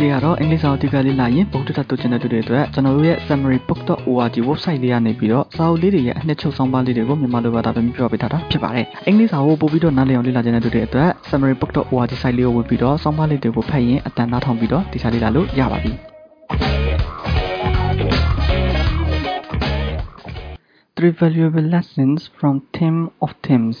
လေးကတော့အင်္ဂလိပ်စာအဓိကလေ့လာရင်ပုံတူတာတူချင်တဲ့သူတွေအတွက်ကျွန်တော်တို့ရဲ့ summarybook.org website လေးကနေပြီးတော့စာအုပ်လေးတွေရဲ့အနှစ်ချုပ်ဆောင်ပါလေးတွေကိုမြန်မာလိုဘာသာပြန်ပြပေးထားတာဖြစ်ပါတယ်။အင်္ဂလိပ်စာကိုပို့ပြီးတော့နားလည်အောင်လေ့လာချင်တဲ့သူတွေအတွက် summarybook.org site လေးကိုဝင်ပြီးတော့ဆောင်းပါးလေးတွေကိုဖတ်ရင်အတန်နားထောင်ပြီးတော့ဒီစာလေးလာလို့ရပါပြီ။ Three valuable lessons from Tim of Tims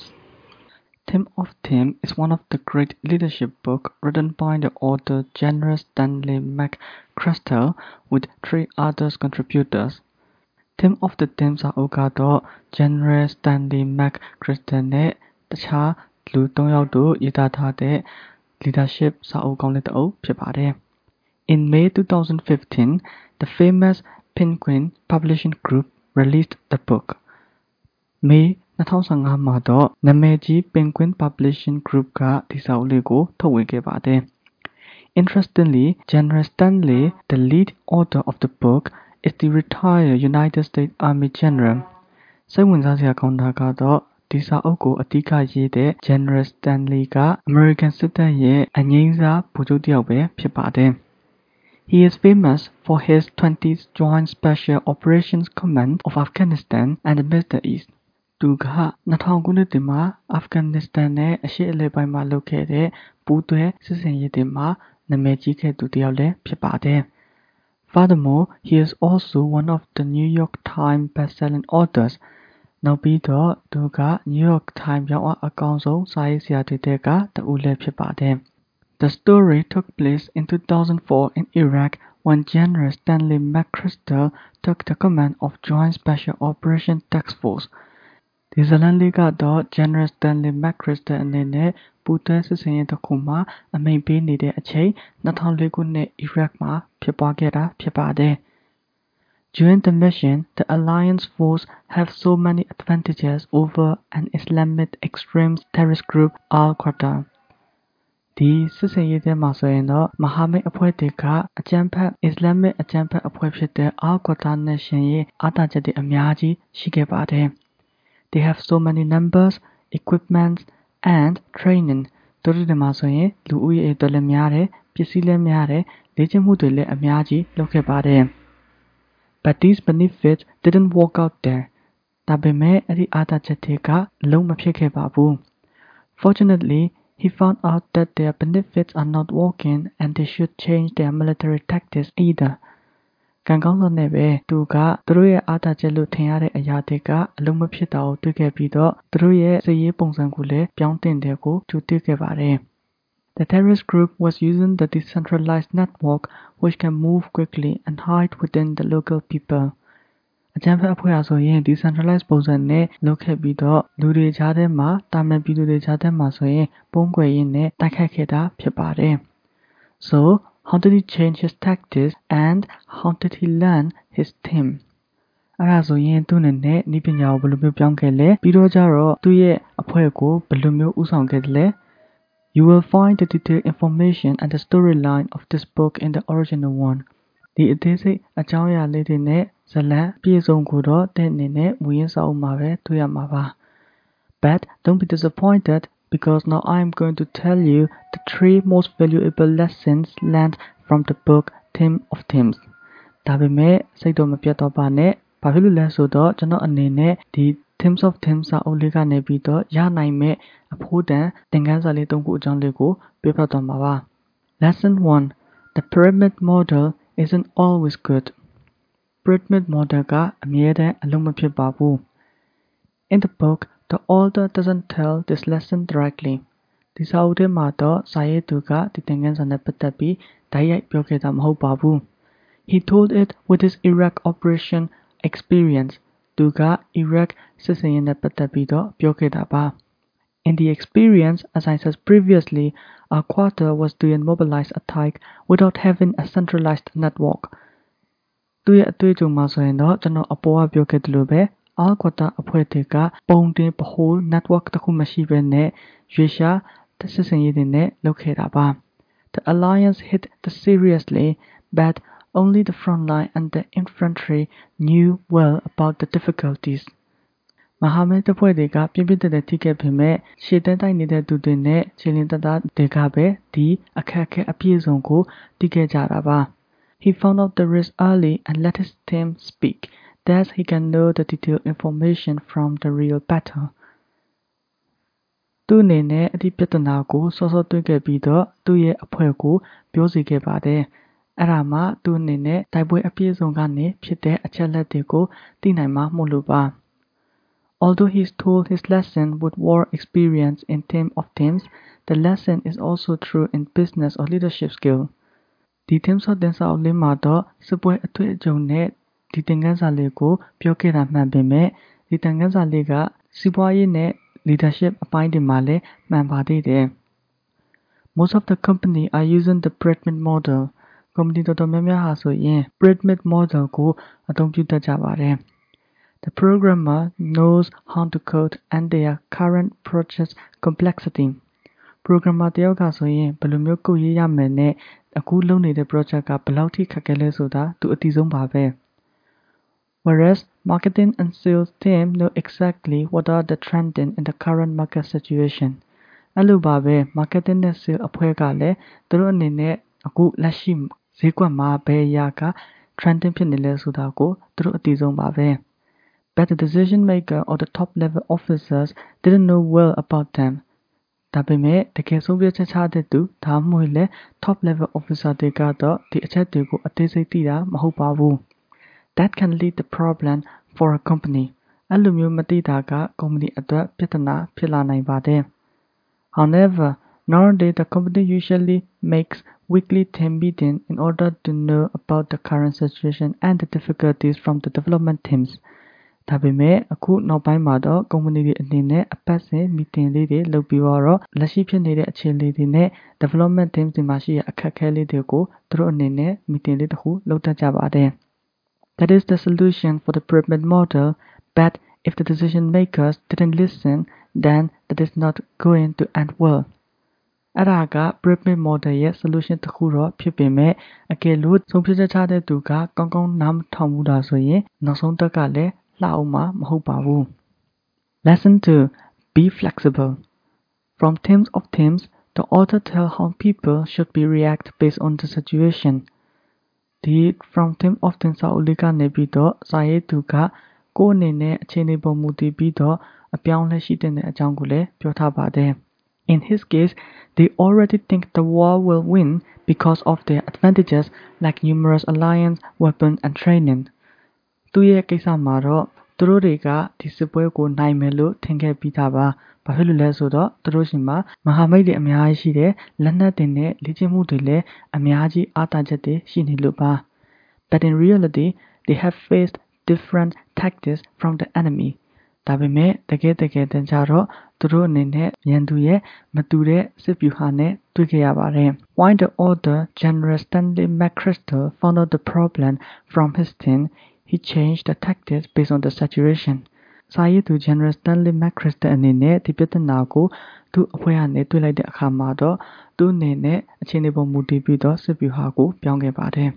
Theme of Theme is one of the great leadership books written by the author General Stanley McChrystal with three other contributors. Theme of the Theme စာအုပ်ကတော့ General Stanley McChrystal နဲ့တခြားလူ၃ယောက်တို့ရေးသားထားတဲ့ leadership စာအုပ်ကောင်းလေးတစ်အုပ်ဖြစ်ပါတယ်။ In May 2015, the famous Penguin Publishing Group released the book. May 2015မှာတော့နာမည်ကြီး Penguin Publishing Group ကဒီစာအုပ်လေးကိုထုတ်ဝေခဲ့ပါတယ်။ Interestingly, General Stanley, the lead author of the book, is the retired United States Army General. စိတ်ဝင်စားစရာကောင်းတာကတော့ဒီစာအုပ်ကိုအဓိကရေးတဲ့ General Stanley က American စစ်တပ်ရဲ့အငြိမ်းစားဗိုလ်ချုပ်တစ်ယောက်ပဲဖြစ်ပါတယ်။ He is famous for his 20th Joint Special Operations Command of Afghanistan and the Middle East. သူက2000ခုနှစ်တွေမှာအာဖဂန်နစ္စတန်နဲ့အရှေ့အလယ်ပိုင်းမှာလုပ်ခဲ့တဲ့ပူးတွဲစစ်ဆင်ရေးတွေမှာနာမည်ကြီးခဲ့သူတစ်ယောက်လည်းဖြစ်ပါတယ်။ Furthermore, he is also one of the New York Times best-selling authors. နောက်ပြီးတော့သူက New York Times ရောင်းအားအကောင်းဆုံးစာရေးဆရာတွေထဲကတစ်ဦးလည်းဖြစ်ပါတယ်။ The story took place in 2004 in Iraq when General Stanley McChrystal took the command of Joint Special Operations Task Force. ဒီဇာတ်လမ်းလေးကတော့ General Stanley McChrystal အနေနဲ့ပူးတွဲစစ်ဆင်ရေးတစ်ခုမှာအမိန့်ပေးနေတဲ့အချိန်2004ခုနှစ်အီရတ်မှာဖြစ်ပွားခဲ့တာဖြစ်ပါတယ်။ During the mission, the Alliance force have so many advantages over an Islamic extremist terrorist group Al-Qaeda. ဒီစစ်ဆင်ရေးထဲမှာဆိုရင်တော့မဟာမိတ်အဖွဲ့တွေကအကြမ်းဖက်အစ္စလာမစ်အကြမ်းဖက်အဖွဲ့ဖြစ်တဲ့ Al-Qaeda နဲ့ရှင်ရေးအားသာချက်တွေအများကြီးရှိခဲ့ပါတယ်။ They have so many numbers, equipment, and training သူတို့တွေမှာဆိုရင်လူဦးရေအတွက်လည်းများတယ်ပစ္စည်းလည်းများတယ်လေ့ကျင့်မှုတွေလည်းအများကြီးလုပ်ခဲ့ပါတယ် But these benefits didn't work out there ဒါပေမဲ့အဲ့ဒီအားသာချက်တွေကအလုံးမဖြစ်ခဲ့ပါဘူး Fortunately he found out that their benefits are not working and they should change their military tactics either ကံကောင်းစွာနဲ့ပဲသူကသူတို့ရဲ့အားသာချက်လို့ထင်ရတဲ့အရာတွေကအလုံးမဖြစ်တာကိုတွေ့ခဲ့ပြီးတော့သူတို့ရဲ့စစ်ရေးပုံစံကိုလည်းပြောင်းတင်တယ်ကိုကြိုတွေ့ခဲ့ပါတယ် The terrorist group was using the decentralized network which can move quickly and hide within the local people အကြမ်းဖက်အဖွဲ့အဆိုရင် decentralized ပုံစံနဲ့လုပ်ခဲ့ပြီးတော့လူတွေကြားထဲမှာတာမန်ပြည်သူတွေကြားထဲမှာဆိုရင်ပုံကွယ်ရင်းနဲ့တိုက်ခိုက်ခဲ့တာဖြစ်ပါတယ် So how did he change his tactics and how did he learn his team အဲ့ဒါဆိုရင်သူ့အနေနဲ့ဤပညာကိုဘယ်လိုမျိုးပြောင်းခဲ့လဲပြီးတော့ကြတော့သူ့ရဲ့အဖွဲ့ကိုဘယ်လိုမျိုးဥဆောင်ခဲ့တယ်လဲ You will find the detailed information and the storyline of this book in the original one ဒီအသေးစိတ်အကြောင်းအရာလေးတွေနဲ့ဇာတ်လမ်းပြည့်စုံကိုတော့တဲ့အနေနဲ့မူရင်းစာအုပ်မှာပဲတွေ့ရမှာပါ But don't be disappointed because now I am going to tell you the three most valuable lessons learned from the book Team of Teams ဒါပေမဲ့စိတ်တော့မပြတ်တော့ပါနဲ့ဘာဖြစ်လို့လဲဆိုတော့ကျွန်တော်အနေနဲ့ဒီ Themes of Themes စာအုပ်လေးကနေပြီးတော့ရနိုင်မဲ့အဖို့တန်သင်ခန်းစာလေး၃ခုအကြောင်းလေးကိုပြပြသွားမှာပါ. Lesson 1 The pyramid model isn't always good. Pyramid model ကအမြဲတမ်းအလုံးမဖြစ်ပါဘူး. In the book the author doesn't tell this lesson directly ဒီစာအုပ်ထဲမှာတော့စာရေးသူကဒီသင်ခန်းစာနဲ့ပတ်သက်ပြီးဓာတ်ရိုက်ပြောခဲ့တာမဟုတ်ပါဘူး He told it with his Iraq operation experience သူက Iraq စစ်စင်ရေးနဲ့ပတ်သက်ပြီးတော့ပြောခဲ့တာပါ In the experience, as I said previously, our quarter was doing mobilized attack without having a centralized network. သူရဲ့အတွေ့အကြုံမှာဆိုရင်တော့ကျွန်တော်အပေါ်ကပြောခဲ့သလိုပဲ Al Qaeda အဖွဲ့တွေကပုံတင်ဗဟို network တစ်ခုမရှိဘဲနဲ့ရွေရှားစစ်စင်ရေးတွေနဲ့လုပ်ခဲ့တာပါ The alliance hit the seriously, but only the front line and the infantry knew well about the difficulties. မဟာမိတ်တပ်ဖွဲ့တွေကပြင်းပြင်းထန်ထန်ထိခဲ့ပေမဲ့ရှေ့တန်းတိုက်နေတဲ့သူတွေနဲ့ခြေလျင်တပ်သားတွေကပဲဒီအခက်အခဲအပြည့်အစုံကိုသိခဲ့ကြတာပါ He found out the risk early and let his team speak. Thus he can know the detailed information from the real battle. သူ့အနေနဲ့အဒီပြဿနာကိုစောစောတွေ့ခဲ့ပြီးတော့သူ့ရဲ့အဖွဲ့ကိုပြောစီခဲ့ပါတယ်။အဲ့ဒါမှသူ့အနေနဲ့တိုက်ပွဲအပြည့်အစုံကနေဖြစ်တဲ့အချက်လက်တွေကိုသိနိုင်မှာမို့လို့ပါ Although he's told his lesson with war experience in Team of Teams, the lesson is also true in business or leadership skill. ဒီ Teams of တင်စာအုပ်လေးမှာတော့စစ်ပွဲအတွေ့အကြုံနဲ့ ဒီသင်ခန်းစာလေးကို ပြောခဲ့တာမှန်ပေမဲ့ဒီသင်ခန်းစာလေးကစီးပွားရေးနဲ့ leadership အပိုင်းတွေမှာလည်းမှန်ပါသေးတယ်။ Most of the company are using the pyramid model ကုမ္ပဏီတော်တော်များများဟာဆိုရင် pyramid model ကိုအသုံးပြုတတ်ကြပါတယ်။ The programmer knows how to code and their current project complexity programmer တယောက်ကဆိုရင်ဘယ်လိုမျိုးကုတ်ရေးရမယ်နဲ့အခုလုပ်နေတဲ့ project ကဘယ်လောက်ထိခက်ခဲလဲဆိုတာသူအသိဆုံးပါပဲ။ whereas marketing and sales team know exactly what are the trending in the current market situation အဲ့လိုပါပဲ marketing နဲ့ sales အဖွဲ့ကလည်းသူတို့အနေနဲ့အခုလက်ရှိဈေးကွက်မှာဘယ်အရာက trending ဖြစ်နေလဲဆိုတာကိုသူတို့အသိဆုံးပါပဲ but the decision maker or the top level officers didn't know well about them ဒါပေမဲ့တကယ်ဆုံးဖြတ်ချက်ချတဲ့သူဒါမှမဟုတ်လေ top level officer တွေကတော့ဒီအချက်တွေကိုအသေးစိတ်သိတာမဟုတ်ပါဘူး that can lead the problem for a company အဲ့လိုမျိုးမသိတာကကုမ္ပဏီအတွက်ပြဿနာဖြစ်လာနိုင်ပါတယ် however nowadays the company usually makes weekly team meeting in order to know about the current situation and the difficulties from the development teams ဒါပေမဲ့အခုနောက်ပိုင်းမှာတော့ကုမ္ပဏီတွေအနေနဲ့အပတ်စဉ်မီတင်လေးတွေလုပ်ပြီးတော့လက်ရှိဖြစ်နေတဲ့အခြေအနေတွေနဲ့ development team တွေမှာရှိတဲ့အခက်အခဲလေးတွေကိုသူတို့အနေနဲ့မီတင်လေးတစ်ခုလုပ်တတ်ကြပါတယ် that is the solution for the pyramid model, but if the decision makers didn't listen, then that is not going to end well. အဲ့ဒါက pyramid model ရဲ့ solution တစ်ခုတော့ဖြစ်ပေမဲ့အကယ်လို့ဆုံးဖြတ်ချက်ချတဲ့သူကကောင်းကောင်းနားမထောင်ဘူးဒါဆိုရင်နောက်ဆုံးတက်ကလည်းလှအောင်မှာမဟုတ်ပါဘူး Lesson 2 Be flexible. From Teams of Teams the author tell how people should be react based on the situation. ဒီ from theme of တင်စာအုပ်လေးကနေပြီးတော့စာရေးသူကကိုယ့်အနေနဲ့အခြေအနေပေါ်မူတည်ပြီးတော့အပြောင်းအလဲရှိတဲ့အကြောင်းကိုလည်းပြောထားပါတယ် In his case, they already think the war will win because of their advantages like numerous alliance, weapon and training. သူရဲ့ကိစ္စမှာတော့ သူတို့တွေကဒီစစ်ပွဲကိုနိုင်မယ်လို့ထင်ခဲ့ပြီးသားပါ။ဘာဖြစ်လို့လဲဆိုတော့သူတို့ရှင်မှာမဟာမိတ်တွေအများကြီးရှိတယ်လက်နက်တွေနဲ့လေ့ကျင့်မှုတွေလည်းအများကြီးအားသာချက်တွေရှိနေလို့ပါ But in reality they have faced different tactics from the enemy ဒါပေမဲ့တကယ်တကယ်တမ်းကျတော့သူတို့အနေနဲ့ရန်သူရဲ့မတူတဲ့စစ်ဗျူဟာနဲ့တွေ့ခဲ့ရပါတယ် While the author General Stanley McChrystal found out the problem from his team he changed the tactics based on the situation စာရေးသူ General Stanley McChrystal အနေနဲ့ဒီပြဿနာကိုသူ့အဖွဲ့ကနေတွေ့လိုက်တဲ့အခါမှာတော့သူ့အနေနဲ့အခြေအနေပေါ်မူတည်ပြီးတော့စစ်ဗျူဟာကိုပြောင်းခဲ့ပါတယ်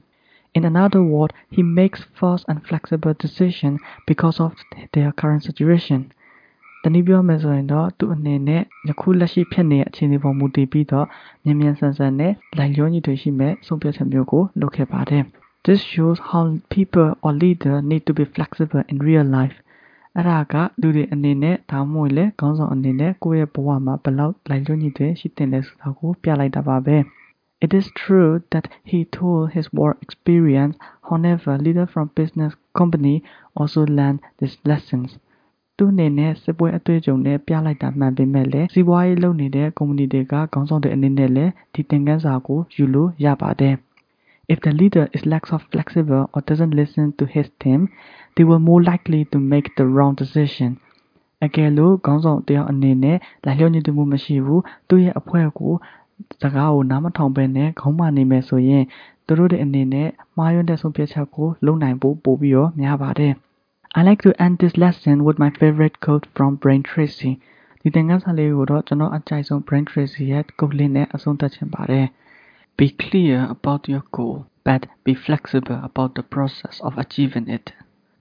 In another word, he makes fast and flexible decisions because of their current situation. တနည်းပြောမယ်ဆိုရင်တော့သူ့အနေနဲ့ယခုလက်ရှိဖြစ်နေတဲ့အခြေအနေပေါ်မူတည်ပြီးတော့မြန်မြန်ဆန်ဆန်နဲ့လိုက်လျောညီတွေရှိမဲ့ဆုံးဖြတ်ချက်မျိုးကိုလုပ်ခဲ့ပါတယ်။ This shows how people or leader need to be flexible in real life အဲ့ဒါကလူတွေအနေနဲ့ဒါမှမဟုတ်လေခေါင်းဆောင်အနေနဲ့ကိုယ့်ရဲ့ဘဝမှာဘယ်လောက်လိုက်လွှင့်ညီတွေရှိတင်လဲဆိုတာကိုပြလိုက်တာပါပဲ It is true that he told his war experience, however, leader from business company also learned these lessons. သူအနေနဲ့စစ်ပွဲအတွေ့အကြုံနဲ့ပြလိုက်တာမှန်ပေမဲ့လည်းစီးပွားရေးလုပ်နေတဲ့ကုမ္ပဏီတွေကခေါင်းဆောင်တွေအနေနဲ့လည်းဒီသင်ခန်းစာကိုယူလို့ရပါတယ်။ if the leader is lax or flexible or doesn't listen to his team, they will more likely to make the wrong decision. အကယ်လို့ခေါင်းဆောင်တယောက်အနေနဲ့လိုက်လျောညီတူမှုမရှိဘူးသူ့ရဲ့အဖွဲ့ကိုစကားကိုနားမထောင်ဘဲနဲ့ခေါင်းမနေမယ်ဆိုရင်သူတို့ရဲ့အနေနဲ့မှားယွင်းတဲ့ဆုံးဖြတ်ချက်ကိုလုံနိုင်ဖို့ပိုပြီးတော့များပါတယ် I like to end this lesson with my favorite quote from Brian Tracy. ဒီသင်ခန်းစာလေးကိုတော့ကျွန်တော်အကြိုက်ဆုံး Brian Tracy ရဲ့ quote လေးနဲ့အဆုံးသတ်ချင်ပါတယ်။ be clear about your goal, but be flexible about the process of achieving it.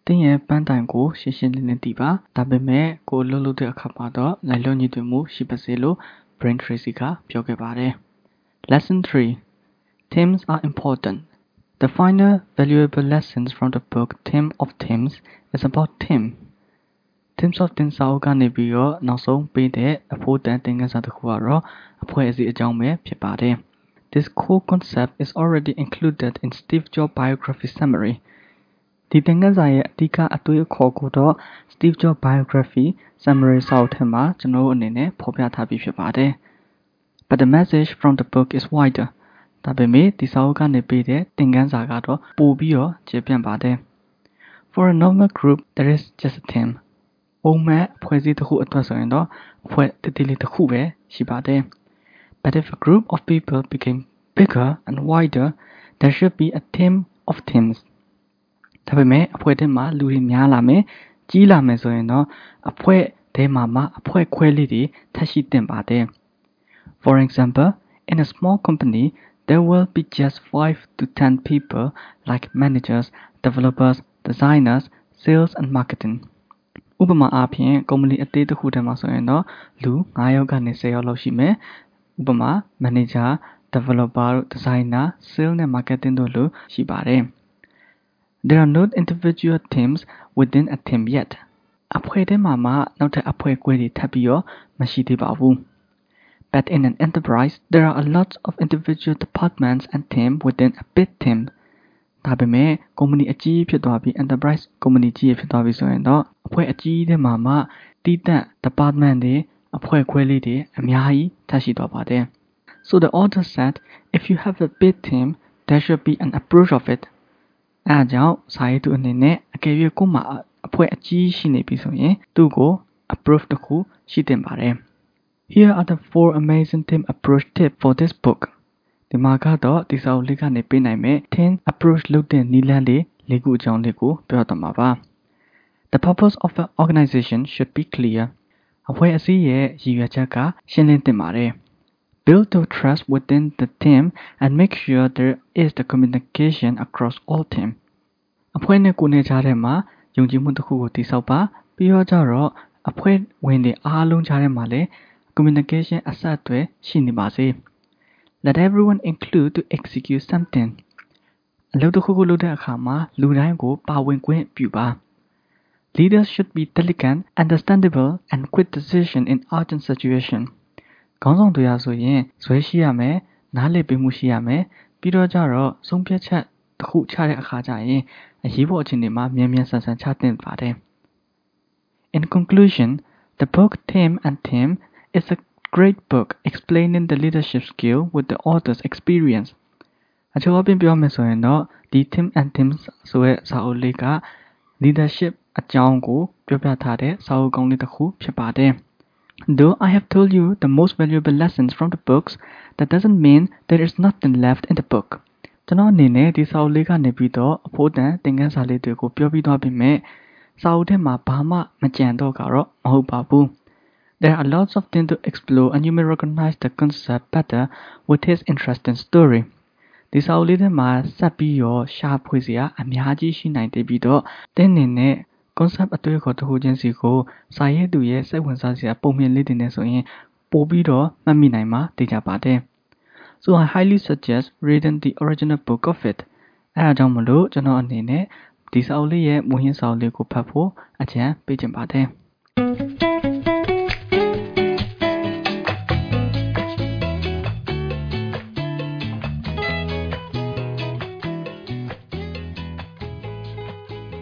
တင်းရဲ့ပန်းတိုင်ကိုရှင်းရှင်းလင်းလင်းသိပါဒါပေမဲ့ကိုလှုပ်လှုပ်တဲ့အခါမှာတော့လိုက်လွတ်ညစ်တွေမှုရှိပါစေလို့ Brian Tracy ကပြောခဲ့ပါတယ် Lesson 3 teams are important The final valuable lessons from the book Team of Teams is about team. Teams of Teams စာအုပ်ကနေပြီးတော့နောက်ဆုံးပေးတဲ့အဖို့တန်သင်ခန်းစာတစ်ခုကတော့အဖွဲ့အစည်းအကြောင်းပဲဖြစ်ပါတယ်။ This core concept is already included in Steve Jobs biography summary ဒီသင်ခန်းစာရဲ့အဓိကအသွေးအခေါ်ကိုတော့ Steve Jobs biography summary စာအုပ်ထဲမှာကျွန်တော်တို့အနေနဲ့ဖော်ပြထားပြီးဖြစ်ပါတယ်။ But the message from the book is wider ဒါပေမဲ့ဒီစာအုပ်ကနေပေးတဲ့သင်ခန်းစာကတော့ပိုပြီးတော့ကျေပြန့်ပါတယ်။ For a normal group there is just a theme ပုံမှန်အဖွဲ့အစည်းတစ်ခုအတွက်ဆိုရင်တော့အဖွဲ့တတိလေးတစ်ခုပဲရှိပါတယ် But if a group of people became bigger and wider there should be a theme of themes ဒါပေမဲ့အဖွဲ့ထဲမှာလူတွေများလာမယ်ကြီးလာမယ်ဆိုရင်တော့အဖွဲ့ထဲမှာမှအဖွဲ့ခွဲလေးတွေထပ်ရှိသင့်ပါတယ် For example in a small company there will be just 5 to 10 people like managers developers designers sales and marketing ဥပမာအားဖြင့်ကုမ္ပဏီအသေးတစ်ခုထဲမှာဆိုရင်တော့လူ9ယောက်ကနေ10ယောက်လောက်ရှိမယ် ဥပမာ manager developer designer sales နဲ့ marketing တို့လိုရှိပါတယ် There are no individual teams within a team yet. အဖွဲ့ထဲမှာမှနောက်ထပ်အဖွဲ့ခွဲတွေထပ်ပြီးတော့မရှိသေးပါဘူး But in an enterprise, there are a lot of individual departments and teams within a big team. ဒါပေမဲ့ ကုမ္ပဏီအကြီးဖြစ်သွားပြီး enterprise ကုမ္ပဏီကြီးဖြစ်သွားပြီဆိုရင်တော့အဖွဲ့အကြီးထဲမှာမှတီးတန့် department တွေ အဖွဲ့ခွဲလေးတွေအများကြီးထပ်ရှိသွားပါတယ် So the author said if you have a big team there should be an approach of it အဲဒါကြောင့်စာရေးသူအနေနဲ့အကယ်၍ကို့မှာအဖွဲ့အကြီးရှိနေပြီဆိုရင်သူ့ကို approve တစ်ခုရှိတင်ပါတယ် Here are the four amazing team approach tips for this book ဒီမှာကတော့ဒီစာအုပ်လေးကနေပေးနိုင်မဲ့ team approach လုပ်တဲ့နည်းလမ်းလေးလေးခုအကြောင်းလေးကိုပြောတော့မှာပါ The purpose of an organization should be clear အဖွဲ့အစည်းရဲ့ရည်ရွယ်ချက်ကရှင်းလင်းသင့်ပါတယ် Build the trust within the team and make sure there is the communication across all team အဖွဲ့နဲ့ကိုယ်နဲ့ကြားထဲမှာယုံကြည်မှုတစ်ခုကိုတည်ဆောက်ပါပြီးတော့ကြတော့အဖွဲ့ဝင်တွေအားလုံးကြားထဲမှာလည်း communication အဆက်အသွယ်ရှိနေပါစေ Let everyone include to execute something အလုပ်တစ်ခုခုလုပ်တဲ့အခါမှာလူတိုင်းကိုပါဝင်ခွင့်ပြုပါ Leaders should be delicate, understandable, and quick decision in urgent situation. ခေါင်းဆောင်တွေအားဆိုရင်ဇွဲရှိရမယ်နားလည်ပေးမှုရှိရမယ်ပြီးတော့ကြတော့ဆုံးဖြတ်ချက်တစ်ခုချတဲ့အခါကျရင်အရေးပေါ်အခြေအနေမှာမြန်မြန်ဆန်ဆန်ချသင့်ပါတယ် In conclusion the book Theme and Team is a great book explaining the leadership skill with the author's experience အချို့အပြင်ပြောမယ်ဆိုရင်တော့ဒီ Theme and Team ဆိုတဲ့စာအုပ်လေးက leadership အကြောင်းကိုပြောပြထားတဲ့စာအုပ်ကောင်းလေးတစ်ခုဖြစ်ပါတယ် Though I have told you the most valuable lessons from the books, that doesn't mean there is nothing left in the book. ကျွန်တော်အနေနဲ့ဒီစာအုပ်လေးကနေပြီးတော့အဖို့တန်သင်ခန်းစာလေးတွေကိုပြောပြီးသွားပြီမဲ့စာအုပ်ထဲမှာဘာမှမကြံတော့ကတော့မဟုတ်ပါဘူး There are lots of things to explore and you may recognize the concept better with his interesting story. ဒီစာအုပ်လေးထဲမှာဆက်ပြီးတော့ရှာဖွေစရာအများကြီးရှိနိုင်တယ်ပြီးတော့တင်းနေနဲ့ concept အတွေ့အခေါ်တစ်ခုချင်းစီကိုစာရေးသူရဲ့စိတ်ဝင်စားစရာပုံမြင်လေးတွေနဲ့ဆိုရင်ပို့ပြီးတော့မှတ်မိနိုင်မှာသိကြပါတယ် So I highly suggest reading the original book of it အဲဒါကြောင့်မလို့ကျွန်တော်အနေနဲ့ဒီစာအုပ်လေးရဲ့မူရင်းစာအုပ်လေးကိုဖတ်ဖို့အကြံပေးချင်ပါတယ်